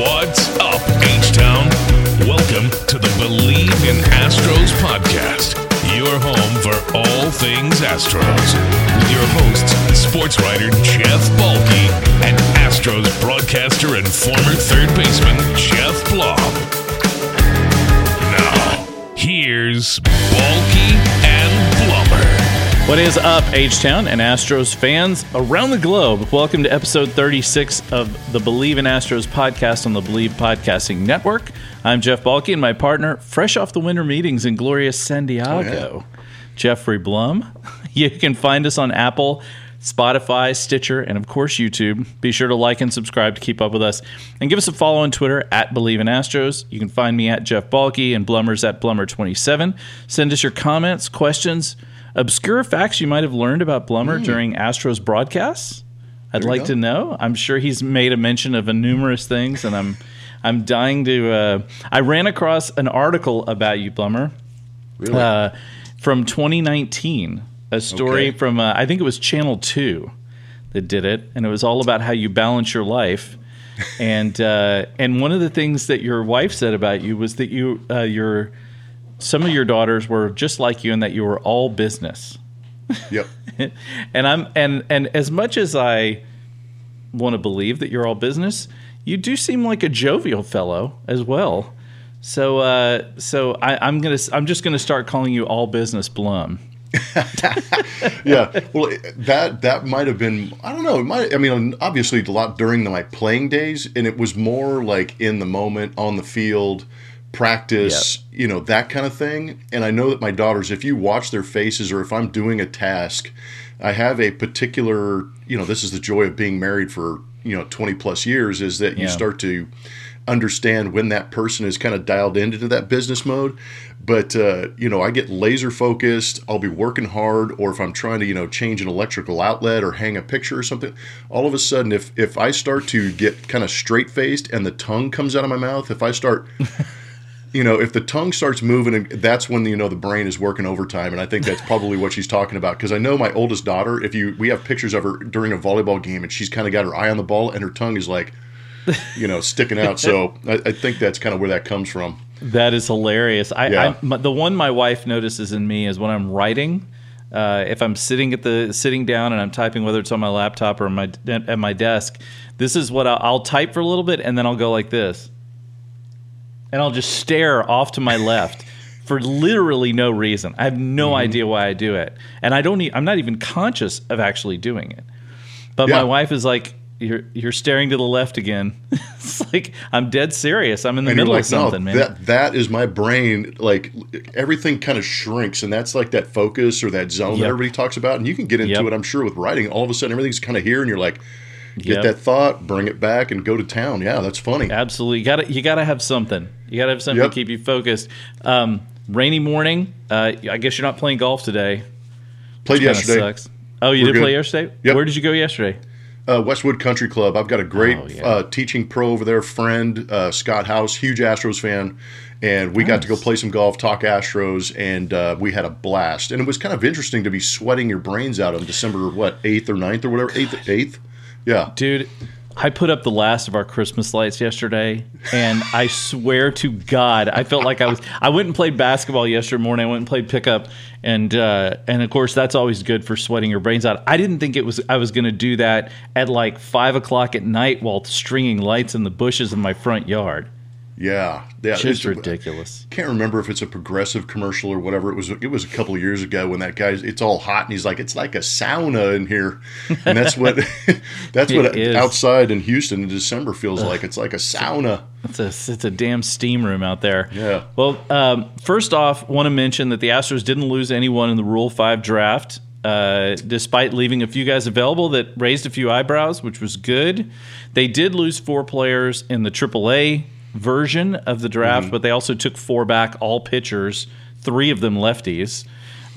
What's up, H Town? Welcome to the Bleav in Astros podcast, your home for all things Astros. With your hosts, sports writer Jeff Balke and Astros broadcaster and former third baseman Geoff Blum. Now, here's Balke and Blummer. What is up, H Town and Astros fans around the globe? Welcome to episode 36 of the Bleav in Astros podcast on the Bleav Podcasting Network. I'm Jeff Balke and my partner, fresh off the winter meetings in glorious San oh, Diego, Geoffrey Blum. You can find us on Apple, Spotify, Stitcher, and of course YouTube. Be sure to like and subscribe to keep up with us. And give us a follow on Twitter at Bleav in Astros. You can find me at Jeff Balke and Blummer's at Blummer27. Send us your comments, questions, obscure facts you might have learned about Blummer during Astros broadcasts. I'd like to know. I'm sure he's made a mention of a numerous things, and I'm I'm dying to. Uh, I ran across an article about you, Blummer, Really? uh, from 2019. A story Okay. from uh, I think it was Channel Two that did it, and it was all about how you balance your life. and uh, and one of the things that your wife said about you was that you uh, your some of your daughters were just like you, in that you were all business. yep. and I'm and and as much as I want to believe that you're all business, you do seem like a jovial fellow as well. So uh, so I, I'm gonna I'm just gonna start calling you all business Blum. Yeah. Well, that that might have been. I don't know. It might. I mean, obviously, a lot during my playing days, and it was more like in the moment, on the field, practice. You know that kind of thing. And I know that my daughters, if you watch their faces, or if I'm doing a task, I have a particular. You know, this is the joy of being married for you know 20 plus years is that you Yeah. start to understand when that person is kind of dialed into that business mode. But uh, you know, I get laser focused. I'll be working hard, or if I'm trying to you know change an electrical outlet or hang a picture or something, all of a sudden, if if I start to get kind of straight faced and the tongue comes out of my mouth, if I start you know, if the tongue starts moving, that's when you know the brain is working overtime, and I think that's probably what she's talking about. Because I know my oldest daughter, if you we have pictures of her during a volleyball game, and she's kind of got her eye on the ball, and her tongue is like, you know, sticking out. So I, I think that's kind of where that comes from. That is hilarious. I, Yeah. I the one my wife notices in me is when I'm writing. Uh, if I'm sitting at the sitting down and I'm typing, whether it's on my laptop or my at my desk, this is what I'll, I'll type for a little bit and then I'll go like this, and I'll just stare off to my left for literally no reason. I have no Mm-hmm. idea why I do it, and I don't. E- I'm not even conscious of actually doing it. But my wife is like, "You're you're staring to the left again." it's like I'm dead serious. I'm in the And middle like, of something, no, man. that that is my brain. Like everything kind of shrinks, and that's like that focus or that zone that everybody talks about. And you can get into Yep. it, I'm sure, with writing. All of a sudden, everything's kind of here, and you're like, get Yep. that thought, bring it back, and go to town. Yeah, that's funny. Absolutely, you got to you got to have something. You got to have something Yep. to keep you focused. Um, rainy morning. Uh, I guess you're not playing golf today. Played yesterday. Sucks. Oh, you We're did play good. yesterday. Yep. Where did you go yesterday? Uh, Westwood Country Club. I've got a great Oh, yeah. uh, teaching pro over there, friend uh, Scott House, huge Astros fan, and we got to go play some golf, talk Astros, and uh, we had a blast. And it was kind of interesting to be sweating your brains out on December what eighth or 9th or whatever eighth eighth. Yeah, Dude, I put up the last of our Christmas lights yesterday, and I swear to God, I felt like I was. I went and played basketball yesterday morning. I went and played pickup, and uh, and of course that's always good for sweating your brains out. I didn't think it was. I was going to do that at like five o'clock at night while stringing lights in the bushes in my front yard. Yeah, yeah. Just it's- ridiculous. Can't remember if it's a progressive commercial or whatever. It was. It was a couple of years ago when that guy's. It's all hot and he's like, it's like a sauna in here, and that's what. that's what is. outside in Houston in December feels like. It's like a sauna. It's a it's a damn steam room out there. Yeah. Well, um, first off, want to mention that the Astros didn't lose anyone in the Rule Five draft, uh, despite leaving a few guys available that raised a few eyebrows, which was good. They did lose four players in the AAA version of the draft, but they also took four back, all pitchers, three of them lefties.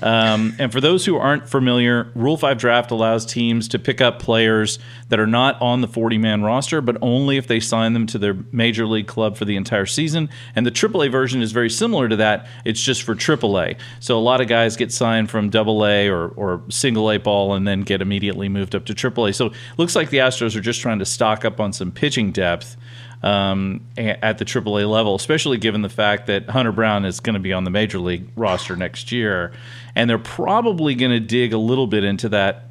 Um, and for those who aren't familiar, Rule 5 draft allows teams to pick up players that are not on the 40 man roster, but only if they sign them to their major league club for the entire season. And the AAA version is very similar to that. It's just for AAA. So a lot of guys get signed from AA or, or single A ball and then get immediately moved up to AAA. So it looks like the Astros are just trying to stock up on some pitching depth. Um, at the AAA level, especially given the fact that Hunter Brown is going to be on the major league roster next year, and they're probably going to dig a little bit into that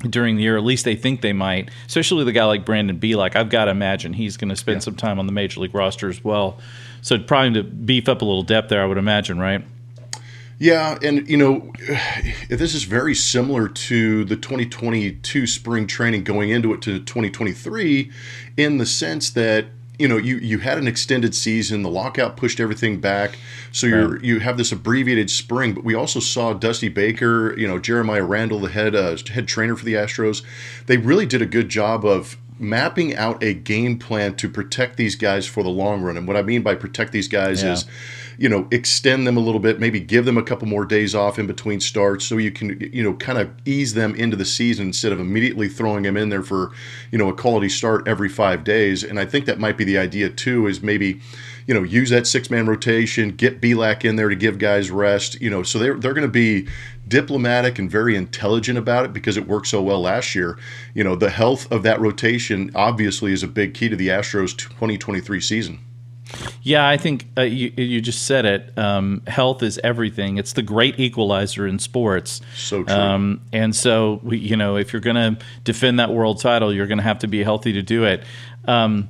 during the year. At least they think they might. Especially the guy like Brandon Bielak. I've got to imagine he's going to spend yeah. some time on the major league roster as well. So probably to beef up a little depth there, I would imagine, right? Yeah, and you know, this is very similar to the 2022 spring training going into it to 2023 in the sense that you know you you had an extended season the lockout pushed everything back so you right. you have this abbreviated spring but we also saw Dusty Baker you know Jeremiah Randall the head uh, head trainer for the Astros they really did a good job of mapping out a game plan to protect these guys for the long run and what I mean by protect these guys yeah. is you know, extend them a little bit, maybe give them a couple more days off in between starts so you can, you know, kind of ease them into the season instead of immediately throwing them in there for, you know, a quality start every five days. And I think that might be the idea too, is maybe, you know, use that six man rotation, get Bielak in there to give guys rest, you know, so they're, they're going to be diplomatic and very intelligent about it because it worked so well last year. You know, the health of that rotation obviously is a big key to the Astros 2023 season. Yeah, I think uh, you, you just said it. Um, health is everything. It's the great equalizer in sports. So true. Um, and so, we, you know, if you're going to defend that world title, you're going to have to be healthy to do it. Um,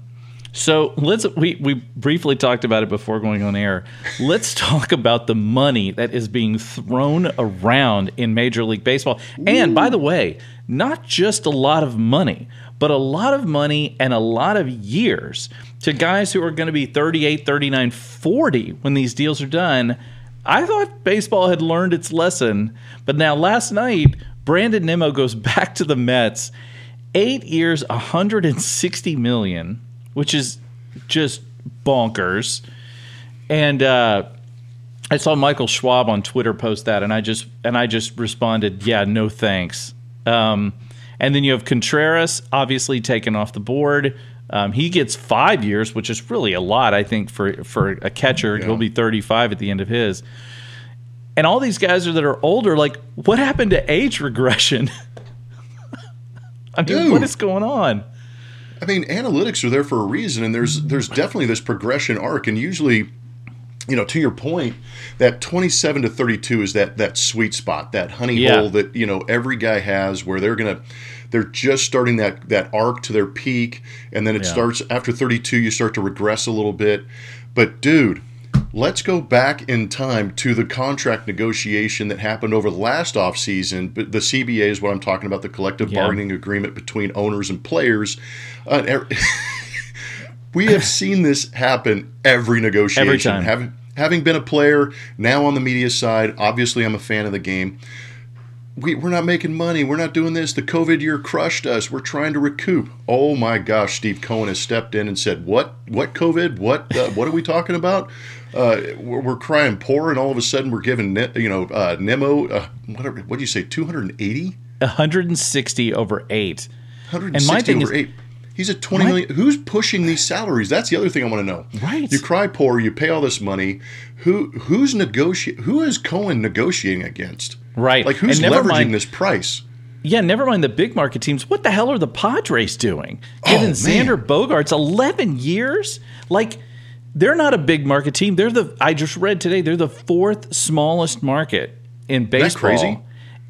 so let's we, we briefly talked about it before going on air. Let's talk about the money that is being thrown around in Major League Baseball. And by the way, not just a lot of money, but a lot of money and a lot of years to guys who are going to be 38, 39, 40 when these deals are done. I thought baseball had learned its lesson, but now last night, Brandon Nimmo goes back to the Mets. Eight years, 160 million, which is just bonkers. And uh, I saw Michael Schwab on Twitter post that, and I just and I just responded, "Yeah, no thanks." Um, and then you have Contreras, obviously taken off the board. Um, he gets five years, which is really a lot, I think, for for a catcher. Yeah. He'll be 35 at the end of his. And all these guys are that are older. Like, what happened to age regression? I mean, Dude. what is going on? I mean, analytics are there for a reason, and there's there's definitely this progression arc, and usually, you know, to your point, that 27 to 32 is that that sweet spot, that honey yeah. hole that you know every guy has, where they're gonna they're just starting that that arc to their peak, and then it yeah. starts after 32. You start to regress a little bit, but dude, let's go back in time to the contract negotiation that happened over the last offseason. But the CBA is what I'm talking about, the collective yeah. bargaining agreement between owners and players. Uh, we have seen this happen every negotiation. Every time. Having, having been a player, now on the media side, obviously I'm a fan of the game we, we're not making money. We're not doing this. The COVID year crushed us. We're trying to recoup. Oh my gosh, Steve Cohen has stepped in and said, "What? What COVID? What? Uh, what are we talking about? Uh, we're, we're, crying poor, and all of a sudden we're giving you know uh, Nimmo uh, whatever. What do you say? Two hundred and eighty? One hundred and sixty over eight. One hundred and sixty over is, eight. He's at twenty my, million. Who's pushing these salaries? That's the other thing I want to know. Right. You cry poor. You pay all this money. Who who's negotiating? Who is Cohen negotiating against? Right. Like who's leveraging mind, this price? Yeah, never mind the big market teams. What the hell are the Padres doing? Giving oh, Xander Bogaerts 11 years? Like they're not a big market team. They're the I just read today they're the fourth smallest market in baseball. crazy?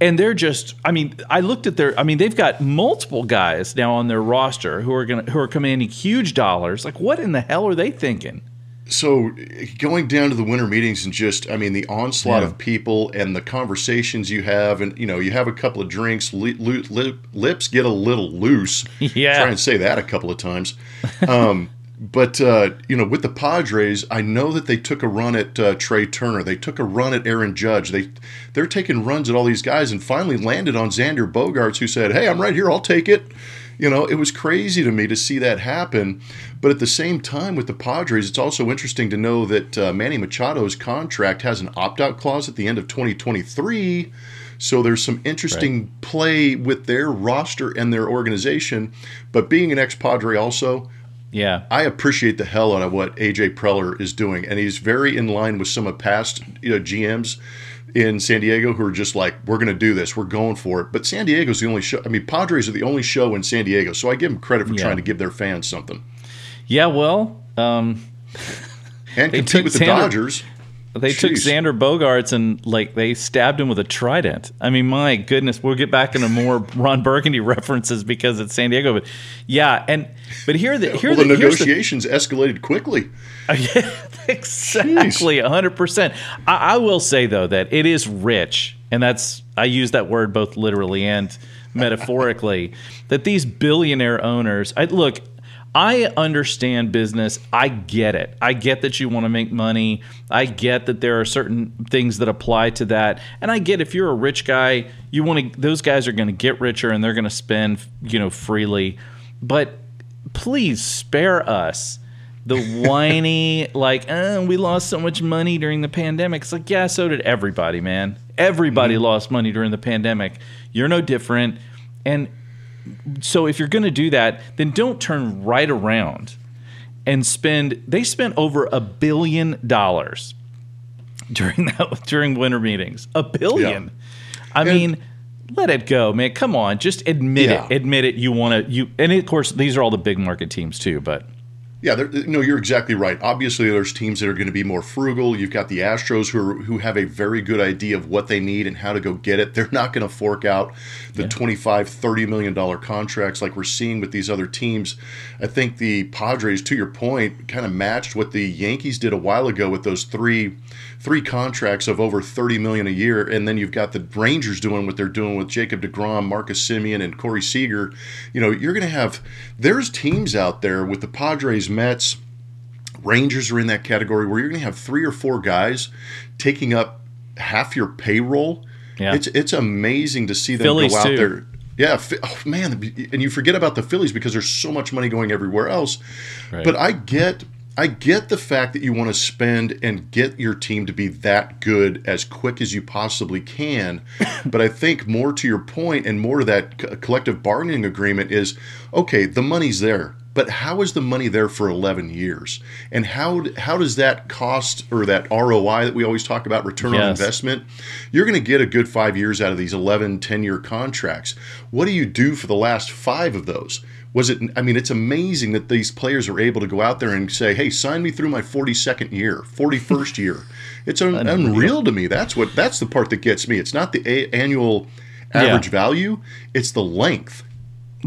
And they're just I mean, I looked at their I mean, they've got multiple guys now on their roster who are going who are commanding huge dollars. Like what in the hell are they thinking? so going down to the winter meetings and just i mean the onslaught yeah. of people and the conversations you have and you know you have a couple of drinks li- li- lips get a little loose yeah try and say that a couple of times um, but uh, you know with the padres i know that they took a run at uh, trea turner they took a run at aaron judge they they're taking runs at all these guys and finally landed on xander Bogaerts, who said hey i'm right here i'll take it you know, it was crazy to me to see that happen. But at the same time, with the Padres, it's also interesting to know that uh, Manny Machado's contract has an opt out clause at the end of 2023. So there's some interesting right. play with their roster and their organization. But being an ex Padre, also, yeah, I appreciate the hell out of what AJ Preller is doing, and he's very in line with some of past you know, GMs in San Diego who are just like, we're going to do this, we're going for it. But San Diego's the only show. I mean, Padres are the only show in San Diego, so I give them credit for yeah. trying to give their fans something. Yeah, well, um, and compete with the Xander- Dodgers. They took Xander Bogaerts and like they stabbed him with a trident. I mean, my goodness, we'll get back into more Ron Burgundy references because it's San Diego. But yeah, and but here the here Well, the the, here's the- negotiations escalated quickly. Yeah, exactly, hundred percent. I, I will say though that it is rich, and that's I use that word both literally and metaphorically. that these billionaire owners, I look. I understand business. I get it. I get that you want to make money. I get that there are certain things that apply to that. And I get if you're a rich guy, you want to those guys are going to get richer and they're going to spend, you know, freely. But please spare us the whiny like uh, we lost so much money during the pandemic it's like yeah so did everybody man everybody lost money during the pandemic you're no different and so if you're going to do that then don't turn right around and spend they spent over a billion dollars during that during winter meetings. A billion? I mean let it go man. Come on. Just admit Yeah. it admit it. You want to you and of course these are all the big market teams too but Yeah, no, you're exactly right. Obviously, there's teams that are going to be more frugal. You've got the Astros who are, who have a very good idea of what they need and how to go get it. They're not going to fork out the 25, 30 million dollar contracts like we're seeing with these other teams. I think the Padres, to your point, kind of matched what the Yankees did a while ago with those three three contracts of over 30 million a year and then you've got the Rangers doing what they're doing with Jacob DeGrom, Marcus Semien and Corey Seager. You know, you're going to have there's teams out there with the Padres, Mets, Rangers are in that category where you're going to have three or four guys taking up half your payroll. Yeah. It's it's amazing to see them Phillies, go out too. there. Yeah, oh man, and you forget about the Phillies because there's so much money going everywhere else. Right. But I get I get the fact that you want to spend and get your team to be that good as quick as you possibly can. but I think more to your point and more to that collective bargaining agreement is okay, the money's there. But how is the money there for 11 years? And how how does that cost or that ROI that we always talk about return on investment you're going to get a good 5 years out of these 11 10 year contracts. What do you do for the last 5 of those? Was it I mean it's amazing that these players are able to go out there and say, "Hey, sign me through my 42nd year, 41st year." It's un- unreal to me. That's what that's the part that gets me. It's not the a- annual average value, it's the length.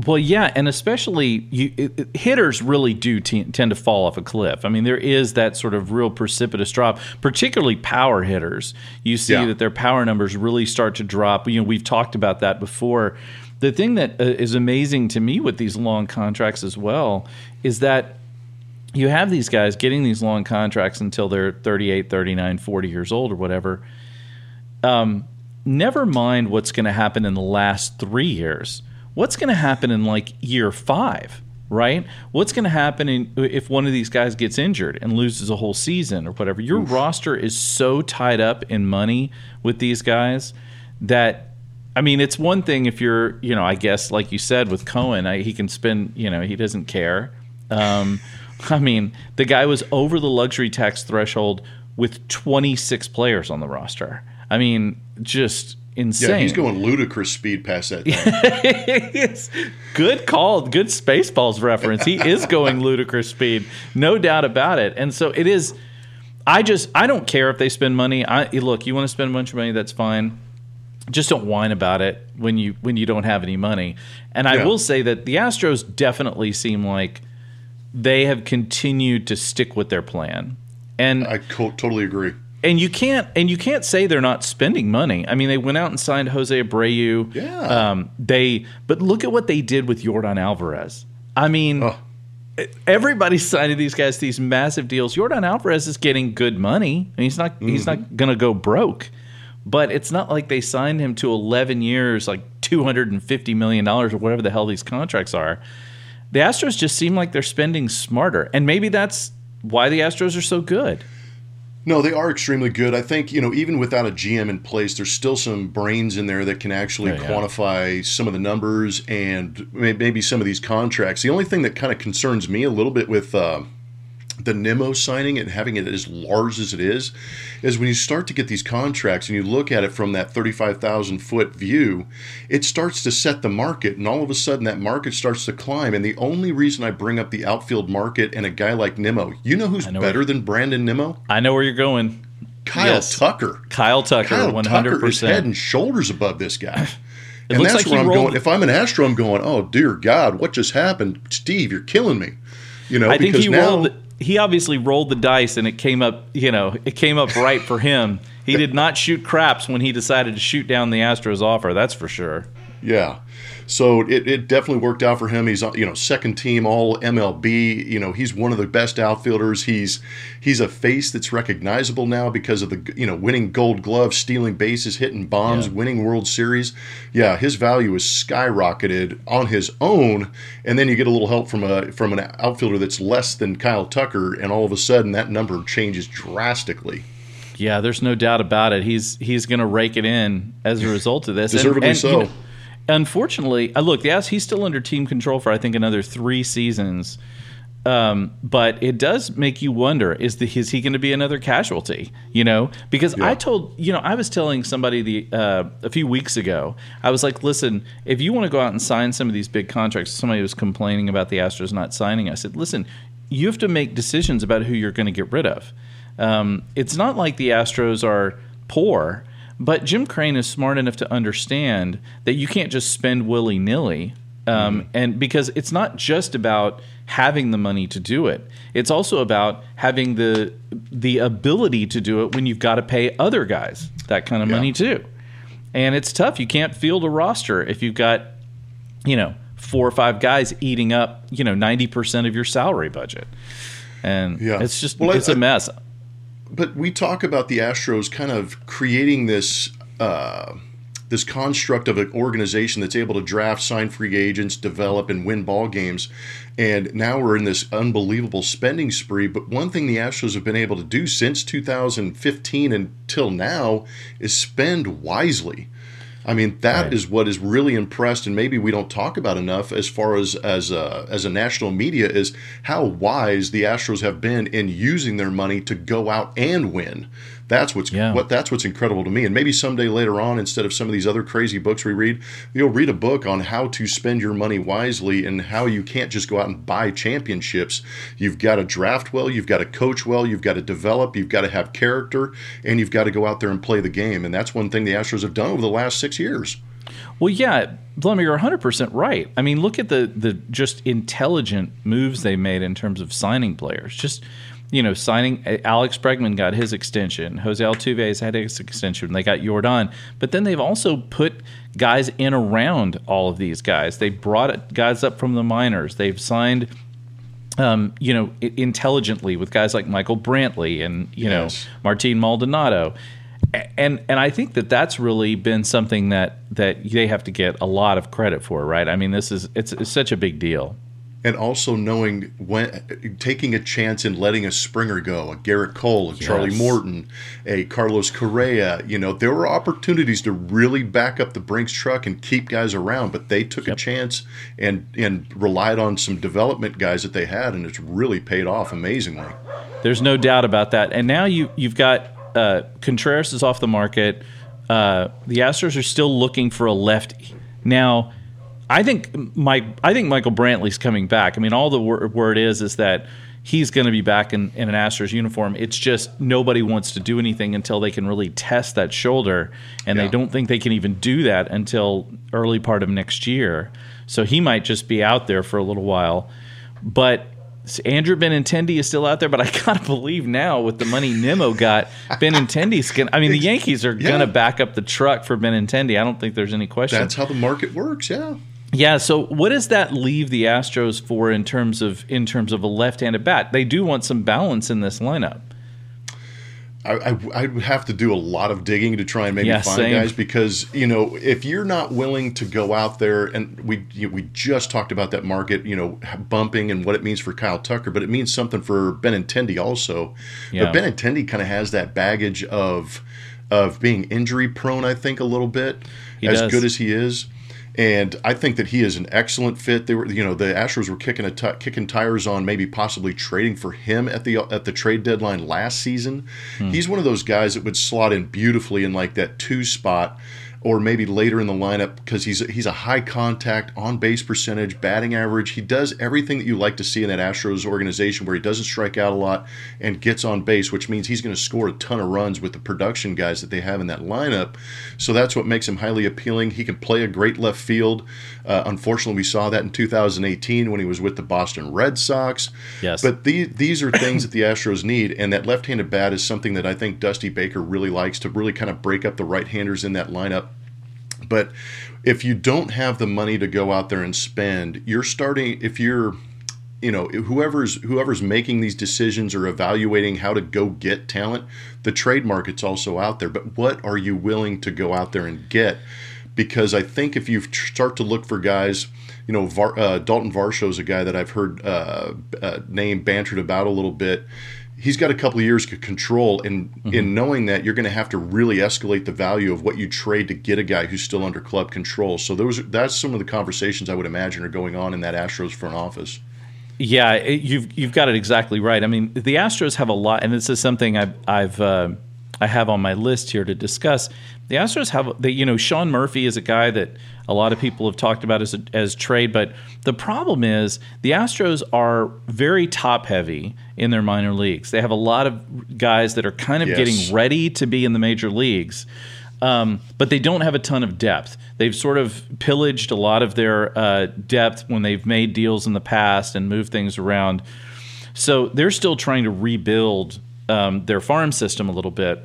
Well, yeah, and especially you, it, it- hitters really do t- tend to fall off a cliff. I mean, there is that sort of real precipitous drop, particularly power hitters. You see Yeah. that their power numbers really start to drop. You know, we've talked about that before. The thing that uh, is amazing to me with these long contracts as well is that you have these guys getting these long contracts until they're 38, 39, 40 years old or whatever. Um, never mind what's going to happen in the last three years. What's going to happen in like year five, right? What's going to happen in, if one of these guys gets injured and loses a whole season or whatever? Your roster is so tied up in money with these guys that I mean, it's one thing if you're, you know, I guess like you said with Cohen, I, he can spend, you know, he doesn't care. Um, I mean, the guy was over the luxury tax threshold with 26 players on the roster. I mean, just insane. Yeah, he's going ludicrous speed past that. Yes. good call. Good Spaceballs reference. He is going ludicrous speed, no doubt about it. And so it is. I just I don't care if they spend money. I look, you want to spend a bunch of money, that's fine. Just don't whine about it when you when you don't have any money. And I Yeah. will say that the Astros definitely seem like they have continued to stick with their plan. And I co- totally agree. And you can't and you can't say they're not spending money. I mean, they went out and signed Jose Abreu. Yeah. Um, they but look at what they did with Yordan Alvarez. I mean, Oh. everybody's signing these guys these massive deals. Yordan Alvarez is getting good money. and he's not he's Mm-hmm. not going to go broke. But it's not like they signed him to 11 years, like 250 million dollars or whatever the hell these contracts are. The Astros just seem like they're spending smarter, and maybe that's why the Astros are so good. No, they are extremely good. I think, you know, even without a GM in place, there's still some brains in there that can actually yeah. quantify some of the numbers and maybe some of these contracts. The only thing that kind of concerns me a little bit with uh, the Nimmo signing and having it as large as it is, is when you start to get these contracts and you look at it from that 35,000 foot view, it starts to set the market, and all of a sudden that market starts to climb. And the only reason I bring up the outfield market and a guy like Nimmo, you know who's know better than Brandon Nimmo? I know where you're going. Kyle Yes. Tucker. Kyle Tucker, Kyle one hundred Tucker is head and shoulders above this guy. and that's like where I'm rolled- going. If I'm an Astro, I'm going, oh, dear God, what just happened? Steve, you're killing me. You know, I think he now, rolled. He obviously rolled the dice, and it came up. You know, it came up right for him. He did not shoot craps when he decided to shoot down the Astros offer. That's for sure. Yeah. So it, it definitely worked out for him. He's you know second team all MLB. You know he's one of the best outfielders. He's he's a face that's recognizable now because of the you know winning Gold Glove, stealing bases, hitting bombs, Yeah. winning World Series. Yeah, his value is skyrocketed on his own, and then you get a little help from a from an outfielder that's less than Kyle Tucker, and all of a sudden that number changes drastically. Yeah, there's no doubt about it. He's he's going to rake it in as a result of this. Deservedly so. Unfortunately, uh, look, yes, he's still under team control for I think another three seasons. Um, but it does make you wonder: is the is he going to be another casualty? You know, because I told you know I was telling somebody the uh, a few weeks ago, I was like, listen, if you want to go out and sign some of these big contracts, somebody was complaining about the Astros not signing. I said, listen, you have to make decisions about who you're going to get rid of. Um, it's not like the Astros are poor, but Jim Crane is smart enough to understand that you can't just spend willy nilly. Um, And because it's not just about having the money to do it, it's also about having the the ability to do it when you've got to pay other guys that kind of Yeah. money too. And it's tough. You can't field a roster if you've got, you know, four or five guys eating up, you know, ninety percent of your salary budget. And Yeah. it's just Well, it's a I- mess. But we talk about the Astros kind of creating this uh, this construct of an organization that's able to draft, sign free agents, develop, and win ball games. And now we're in this unbelievable spending spree. But one thing the Astros have been able to do since 2015 until now is spend wisely. I mean, that is Right. what is really impressed, and maybe we don't talk about enough as far as as a, as a national media is how wise the Astros have been in using their money to go out and win. That's what's Yeah. what that's what's incredible to me. And maybe someday later on, instead of some of these other crazy books we read, you'll read a book on how to spend your money wisely and how you can't just go out and buy championships. You've got to draft well, you've got to coach well, you've got to develop, you've got to have character, and you've got to go out there and play the game. And that's one thing the Astros have done over the last six years. Well, yeah, Vladimir, you're 100% right. I mean, look at the the just intelligent moves they made in terms of signing players. Just you know, signing Alex Bregman got his extension. Jose Altuve has had his extension. They got Yordan, but then they've also put guys in around all of these guys. They brought guys up from the minors. They've signed um, you know, intelligently with guys like Michael Brantley and you Yes. know Martin Maldonado, and and I think that that's really been something that that they have to get a lot of credit for, right? I mean, this is it's, it's such a big deal. And also knowing when taking a chance and letting a Springer go, a Gerrit Cole, a Charlie Morton, a Carlos Correa. You know, there were opportunities to really back up the Brinks truck and keep guys around, but they took a chance and and relied on some development guys that they had, and it's really paid off amazingly. There's no doubt about that. And now you you've got uh, Contreras is off the market. Uh, the Astros are still looking for a lefty. Now, I think Mike I think Michael Brantley's coming back. I mean, all the wor- word is is that he's going to be back in, in an Astros uniform. It's just nobody wants to do anything until they can really test that shoulder, and Yeah. they don't think they can even do that until early part of next year. So he might just be out there for a little while. But Andrew Benintendi is still out there, but I gotta believe now with the money Nimmo got, Benintendi's gonna. I mean, the Yankees are Yeah. gonna back up the truck for Benintendi. I don't think there's any question. That's how the market works. Yeah. Yeah. So, what does that leave the Astros for in terms of in terms of a left-handed bat? They do want some balance in this lineup. I, I, I would have to do a lot of digging to try and maybe Yeah, find same. guys because you know if you're not willing to go out there and we you we just talked about that market you know bumping and what it means for Kyle Tucker but it means something for Benintendi also Yeah. but Benintendi kind of has that baggage of of being injury prone I think a little bit He as does. good as he is And I think that he is an excellent fit. They were, you know, the Astros were kicking a t- kicking tires on maybe possibly trading for him at the at the trade deadline last season. Hmm. He's one of those guys that would slot in beautifully in like that two spot or maybe later in the lineup because he's he's a high contact, on base percentage, batting average. He does everything that you like to see in that Astros organization where he doesn't strike out a lot and gets on base, which means he's going to score a ton of runs with the production guys that they have in that lineup. So that's what makes him highly appealing. He can play a great left field. Uh, unfortunately, we saw that in 2018 when he was with the Boston Red Sox. Yes. But these these are things that the Astros need, and that left-handed bat is something that I think Dusty Baker really likes to really kind of break up the right-handers in that lineup but if you don't have the money to go out there and spend, you're starting if you're you know whoever's whoever's making these decisions or evaluating how to go get talent the trade market's also out there but what are you willing to go out there and get because i think if you start to look for guys you know Var, uh, dalton Varsho is a guy that i've heard uh, uh, name bantered about a little bit. He's got a couple of years to control and mm-hmm. in knowing that you're going to have to really escalate the value of what you trade to get a guy who's still under club control. So those that's some of the conversations i would imagine are going on in that astros front office. Yeah you've you've got it exactly right. I mean the astros have a lot and this is something i've i've uh, I have on my list here to discuss. The Astros have, the, you know, Sean Murphy is a guy that a lot of people have talked about as, a, as trade, but the problem is the Astros are very top heavy in their minor leagues. They have a lot of guys that are kind of yes. getting ready to be in the major leagues. Um, but they don't have a ton of depth. They've sort of pillaged a lot of their uh, depth when they've made deals in the past and moved things around. So they're still trying to rebuild um, their farm system a little bit.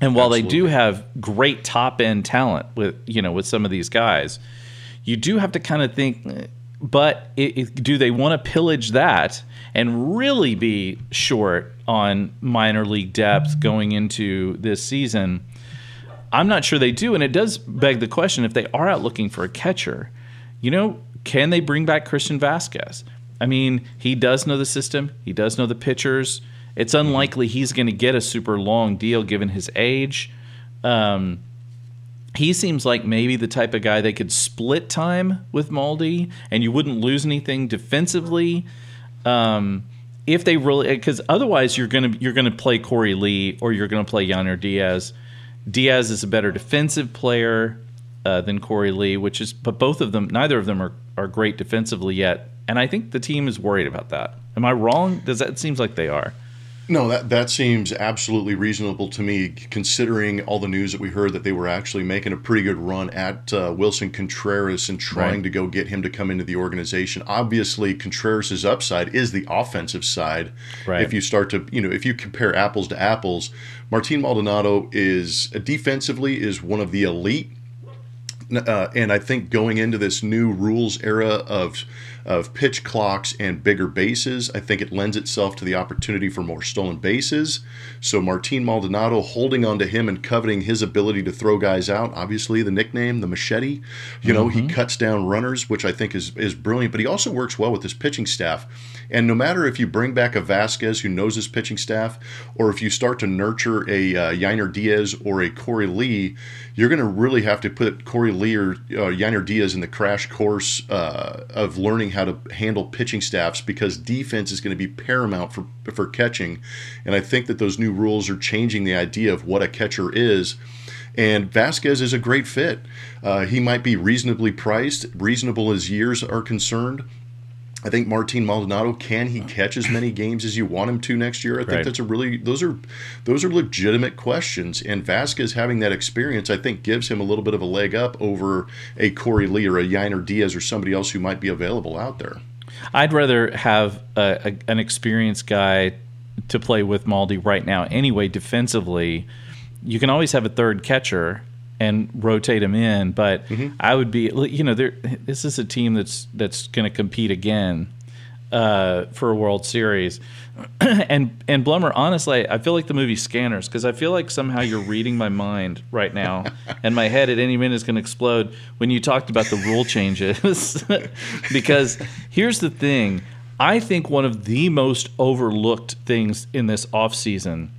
And while Absolutely. they do have great top end talent with you know with some of these guys, you do have to kind of think. But it, it, do they want to pillage that and really be short on minor league depth going into this season? I'm not sure they do, and it does beg the question: if they are out looking for a catcher, you know, can they bring back Christian Vázquez? I mean, he does know the system. He does know the pitchers. It's unlikely he's going to get a super long deal given his age. Um, he seems like maybe the type of guy they could split time with Maldi, and you wouldn't lose anything defensively. Um, if they really, because otherwise you're gonna you're gonna play Korey Lee or you're gonna play Yainer Diaz. Diaz is a better defensive player uh, than Korey Lee, which is, but both of them, neither of them are are great defensively yet, and I think the team is worried about that. Am I wrong? Does that seems like they are? No, that that seems absolutely reasonable to me, considering all the news that we heard that they were actually making a pretty good run at uh, Willson Contreras and trying right. to go get him to come into the organization. Obviously, Contreras' upside is the offensive side. Right. If you start to, you know, if you compare apples to apples, Martin Maldonado is defensively is one of the elite, uh, and I think going into this new rules era of of pitch clocks and bigger bases. I think it lends itself to the opportunity for more stolen bases. So Martin Maldonado holding on to him and coveting his ability to throw guys out. Obviously, the nickname, the machete. You know, mm-hmm. he cuts down runners, which I think is is brilliant. But he also works well with his pitching staff. And no matter if you bring back a Vázquez who knows his pitching staff, or if you start to nurture a uh, Yainer Diaz or a Korey Lee, you're going to really have to put Korey Lee or uh, Yainer Diaz in the crash course uh, of learning how to handle pitching staffs because defense is going to be paramount for for catching. And I think that those new rules are changing the idea of what a catcher is. And Vázquez is a great fit. Uh, he might be reasonably priced, reasonable as years are concerned. I think Martin Maldonado can he catch as many games as you want him to next year? I think right. that's a really those are those are legitimate questions. And Vázquez having that experience, I think, gives him a little bit of a leg up over a Korey Lee or a Yainer Diaz or somebody else who might be available out there. I'd rather have a, a, an experienced guy to play with Maldi right now. Anyway, defensively, you can always have a third catcher and rotate them in. But mm-hmm. I would be, you know, this is a team that's that's going to compete again uh, for a World Series. and and Blummer, honestly, I feel like the movie Scanners because I feel like somehow you're reading my mind right now, and my head at any minute is going to explode when you talked about the rule changes. because here's the thing. I think one of the most overlooked things in this offseason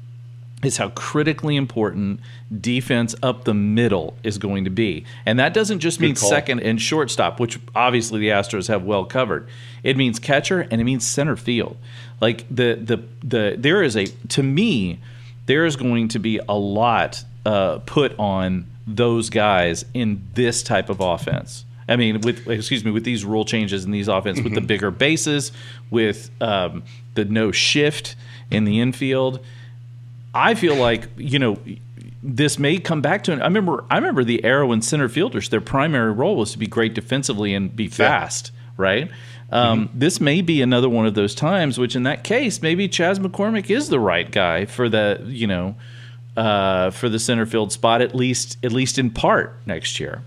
is how critically important defense up the middle is going to be. And that doesn't just mean second and shortstop, which obviously the Astros have well covered. It means catcher and it means center field. Like the the the there is a to me there is going to be a lot uh, put on those guys in this type of offense. I mean, with excuse me, with these rule changes in these offense, with the bigger bases, with um, the no shift in the infield, I feel like you know this may come back to. I remember I remember the era when center fielders their primary role was to be great defensively and be fast, right? Um, This may be another one of those times, which in that case maybe Chas McCormick is the right guy for the you know uh, for the center field spot at least at least in part next year.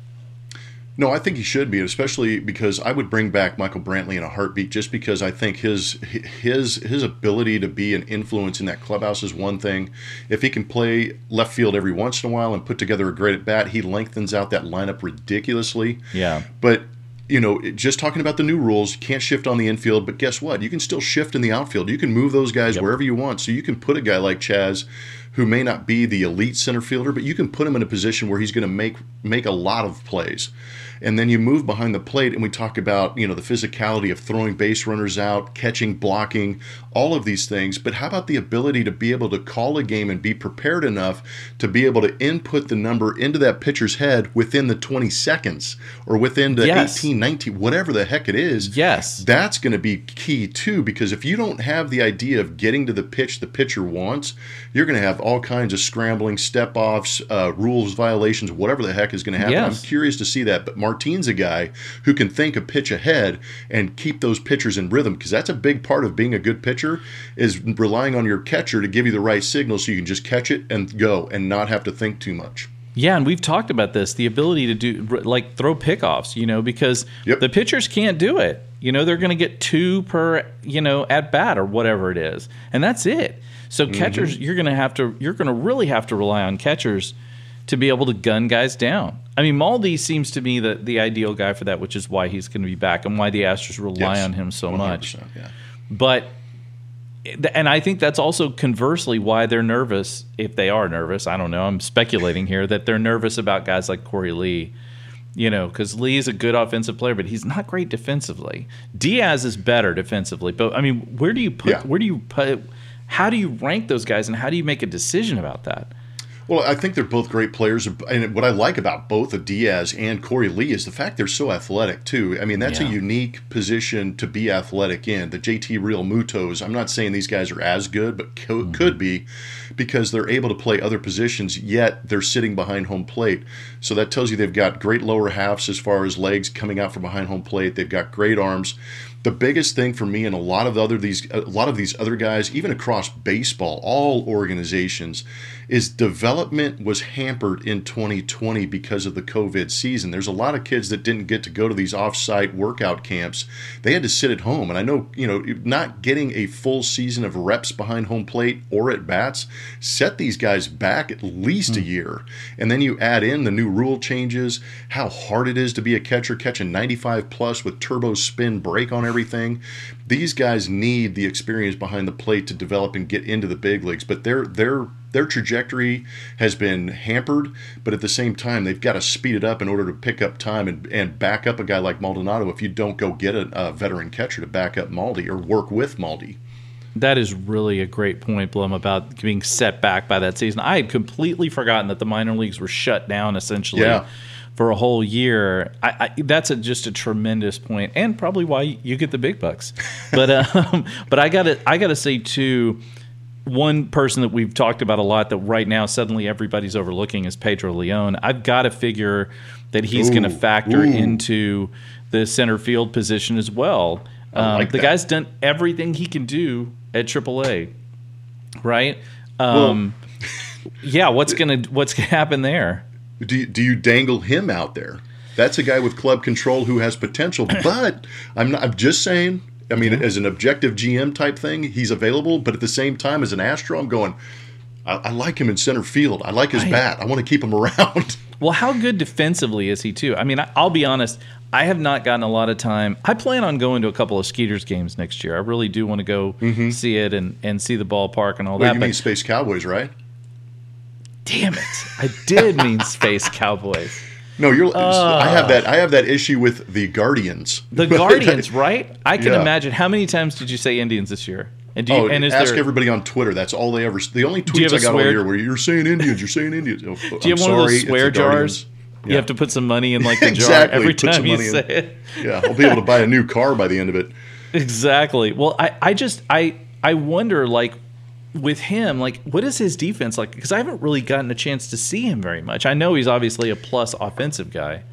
No, I think he should be, especially because I would bring back Michael Brantley in a heartbeat, just because I think his his his ability to be an influence in that clubhouse is one thing. If he can play left field every once in a while and put together a great at bat, he lengthens out that lineup ridiculously. Yeah. But you know, just talking about the new rules, you can't shift on the infield, but guess what? You can still shift in the outfield. You can move those guys wherever you want. So you can put a guy like Chas, who may not be the elite center fielder, but you can put him in a position where he's going to make make a lot of plays. And then you move behind the plate, and we talk about you know the physicality of throwing base runners out, catching, blocking, all of these things. But how about the ability to be able to call a game and be prepared enough to be able to input the number into that pitcher's head within the 20 seconds or within the Yes. 18, 19, whatever the heck it is. Yes. That's going to be key too, because if you don't have the idea of getting to the pitch the pitcher wants, you're going to have all kinds of scrambling, step offs, uh, rules violations, whatever the heck is going to happen. Yes. I'm curious to see that. But Martine's a guy who can think a pitch ahead and keep those pitchers in rhythm, because that's a big part of being a good pitcher is relying on your catcher to give you the right signal so you can just catch it and go and not have to think too much. Yeah, and we've talked about this the ability to do like throw pickoffs, you know, because Yep. the pitchers can't do it. You know, they're going to get two per, you know, at bat or whatever it is. And that's it. So catchers, you're going to have to you're going to really have to rely on catchers to be able to gun guys down. I mean, Maldi seems to me the the ideal guy for that, which is why he's going to be back and why the Astros rely Yes, on him so much. Yeah. But and I think that's also conversely why they're nervous. If they are nervous, I don't know. I'm speculating here that they're nervous about guys like Korey Lee. You know, because Lee is a good offensive player, but he's not great defensively. Diaz is better defensively, but I mean, where do you put? Yeah. Where do you put? How do you rank those guys, and how do you make a decision about that? Well, I think they're both great players, and what I like about both Diaz and Korey Lee is the fact they're so athletic too. I mean, that's Yeah. a unique position to be athletic in. The JT Realmutos. I'm not saying these guys are as good, but co- mm-hmm. could be because they're able to play other positions. Yet they're sitting behind home plate, so that tells you they've got great lower halves as far as legs coming out from behind home plate. They've got great arms. The biggest thing for me and a lot of the other these a lot of these other guys, even across baseball, all organizations, is development was hampered in 2020 because of the COVID season. There's a lot of kids that didn't get to go to these off-site workout camps. They had to sit at home, and I know you know not getting a full season of reps behind home plate or at bats set these guys back at least a hmm. year. And then you add in the new rule changes, how hard it is to be a catcher catching 95 plus with turbo spin break on everything. These guys need the experience behind the plate to develop and get into the big leagues, but their their their trajectory has been hampered, but at the same time, they've got to speed it up in order to pick up time and, and back up a guy like Maldonado if you don't go get a, a veteran catcher to back up Maldi or work with Maldi. That is really a great point, Blum, about being set back by that season. I had completely forgotten that the minor leagues were shut down essentially Yeah. For a whole year. I, I, that's a, just a tremendous point, and probably why you get the big bucks. But um, but I got to I got to say too, one person that we've talked about a lot that right now suddenly everybody's overlooking is Pedro Leon. I've got to figure that he's going to factor ooh. into the center field position as well. Um, like the that. guy's done everything he can do at AAA, right? Um, yeah, what's gonna what's gonna happen there? Do you, do you dangle him out there? That's a guy with club control who has potential, but I'm not. I'm just saying. I mean, as an objective GM type thing, he's available. But at the same time, as an Astro, I'm going. I, I like him in center field. I like his Right. bat. I want to keep him around. Well, how good defensively is he too? I mean, I, I'll be honest. I have not gotten a lot of time. I plan on going to a couple of Skeeters games next year. I really do want to go mm-hmm. see it and, and see the ballpark and all Well, that. you mean Space Cowboys, right? Damn it! I did mean Space Cowboys. No, you're. I have that. I have that issue with the Guardians. The Guardians, right? I can Yeah. imagine. How many times did you say Indians this year? And do you, Oh, and is ask there, everybody on Twitter. That's all they ever. The only tweets I got swear- all year where you're saying Indians, you're saying Indians. Oh, do you have one of those swear jars? You Yeah. have to put some money in like the jar Exactly, every put time you money in. say it. Yeah, I'll be able to buy a new car by the end of it. Exactly. Well, I, I just I I wonder like with him like what is his defense like because I haven't really gotten a chance to see him very much. I know he's obviously a plus offensive guy.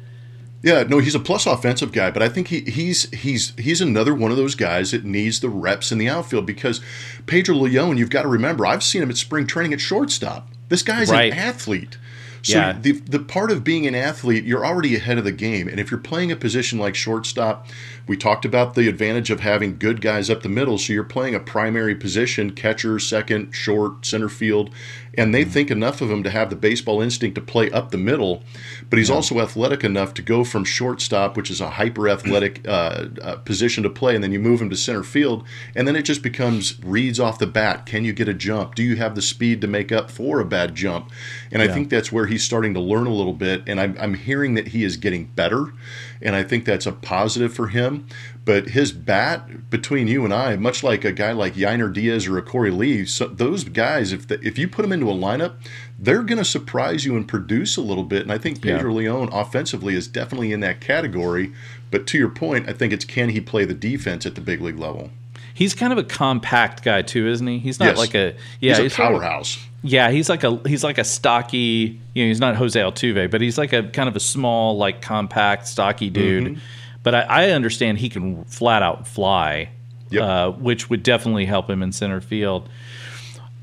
Yeah, no, he's a plus offensive guy, but I think he, he's he's he's another one of those guys that needs the reps in the outfield because Pedro Leon, you've got to remember, I've seen him at spring training at shortstop. This guy's Right. an athlete. So Yeah. the the part of being an athlete, you're already ahead of the game. And if you're playing a position like shortstop, we talked about the advantage of having good guys up the middle. So you're playing a primary position, catcher, second, short, center field, and they think enough of him to have the baseball instinct to play up the middle. But he's also athletic enough to go from shortstop, which is a hyper athletic uh, uh, position to play, and then you move him to center field, and then it just becomes reads off the bat. Can you get a jump? Do you have the speed to make up for a bad jump? And I think that's where he's starting to learn a little bit, and I'm, I'm hearing that he is getting better, and I think that's a positive for him. But his bat, between you and I, much like a guy like Yainer Diaz or a Korey Lee, so those guys, if the, if you put them into a lineup, they're going to surprise you and produce a little bit. And I think Yeah. Pedro Leon offensively is definitely in that category. But to your point, I think it's can he play the defense at the big league level? He's kind of a compact guy too, isn't he? He's not Yes. like a yeah, he's a of- powerhouse. yeah, he's like a he's like a stocky. You know, he's not Jose Altuve, but he's like a kind of a small, like compact, stocky dude. Mm-hmm. But I, I understand he can flat out fly, Yep. uh, which would definitely help him in center field.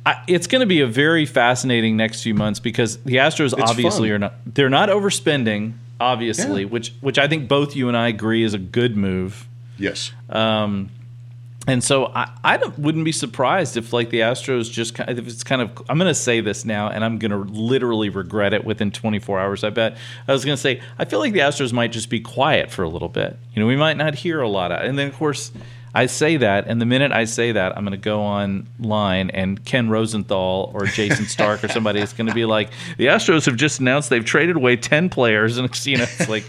I, it's going to be a very fascinating next few months because the Astros obviously fun. are not they're not overspending, obviously, Yeah. which which I think both you and I agree is a good move. Yes. And so I, I wouldn't be surprised if like the Astros just kind of, if it's kind of I'm going to say this now and I'm going to literally regret it within 24 hours. I bet I was going to say I feel like the Astros might just be quiet for a little bit. You know, we might not hear a lot of, and then of course I say that, and the minute I say that, I'm going to go online and Ken Rosenthal or Jayson Stark or somebody is going to be like, the Astros have just announced they've traded away 10 players, and you know, it's like.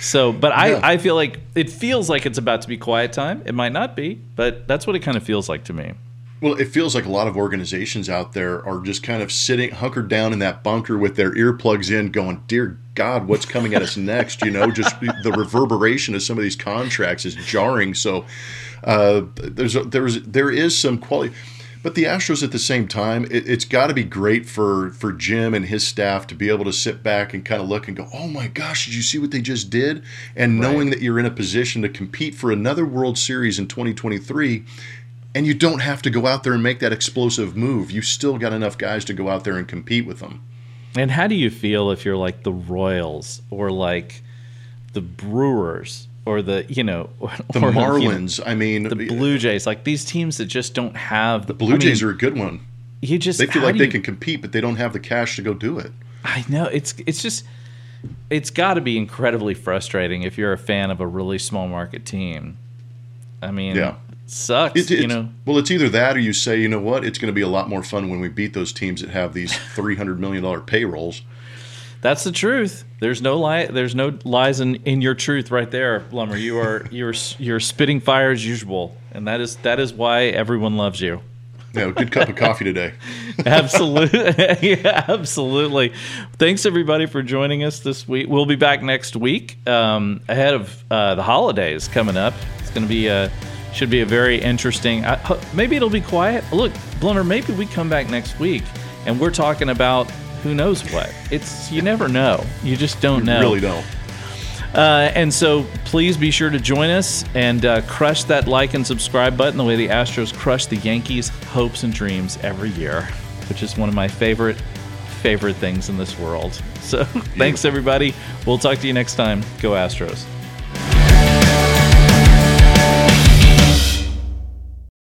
So, but Yeah. I, I feel like it feels like it's about to be quiet time. It might not be, but that's what it kind of feels like to me. Well, it feels like a lot of organizations out there are just kind of sitting hunkered down in that bunker with their earplugs in, going, "Dear God, what's coming at us next?" You know, just the reverberation of some of these contracts is jarring. So uh, there's a, there's there is some quality, but the Astros at the same time, it, it's got to be great for for Jim and his staff to be able to sit back and kind of look and go, "Oh my gosh, did you see what they just did?" And knowing that you're in a position to compete for another World Series in 2023 and you don't have to go out there and make that explosive move. You still got enough guys to go out there and compete with them. And how do you feel if you're like the Royals or like the Brewers or the, you know, The or, you know, Marlins, I mean, the Blue Jays, like these teams that just don't have the Blue Jays are a good one. You just They feel like do they can compete, but they don't have the cash to go do it. I know it's it's just it's got to be incredibly frustrating if you're a fan of a really small market team. I mean, Yeah. it sucks, It- you know. Well, it's either that or you say, you know what, it's going to be a lot more fun when we beat those teams that have these $300 million payrolls. That's the truth. There's no lie. There's no lies in, in your truth right there, Blummer. You are you're you're spitting fire as usual, and that is that is why everyone loves you. Yeah, good cup of coffee today. Absolutely, yeah, absolutely. Thanks everybody for joining us this week. We'll be back next week um, ahead of uh, the holidays coming up. It's going to be a should be a very interesting. Ho- maybe it'll be quiet. Look, Blummer, maybe we come back next week and we're talking about who knows what. It's you never know. You just don't know. Really don't. Uh, and so please be sure to join us and uh, crush that like and subscribe button the way the Astros crush the Yankees' hopes and dreams every year, which is one of my favorite, favorite things in this world. So thanks, everybody. We'll talk to you next time. Go Astros.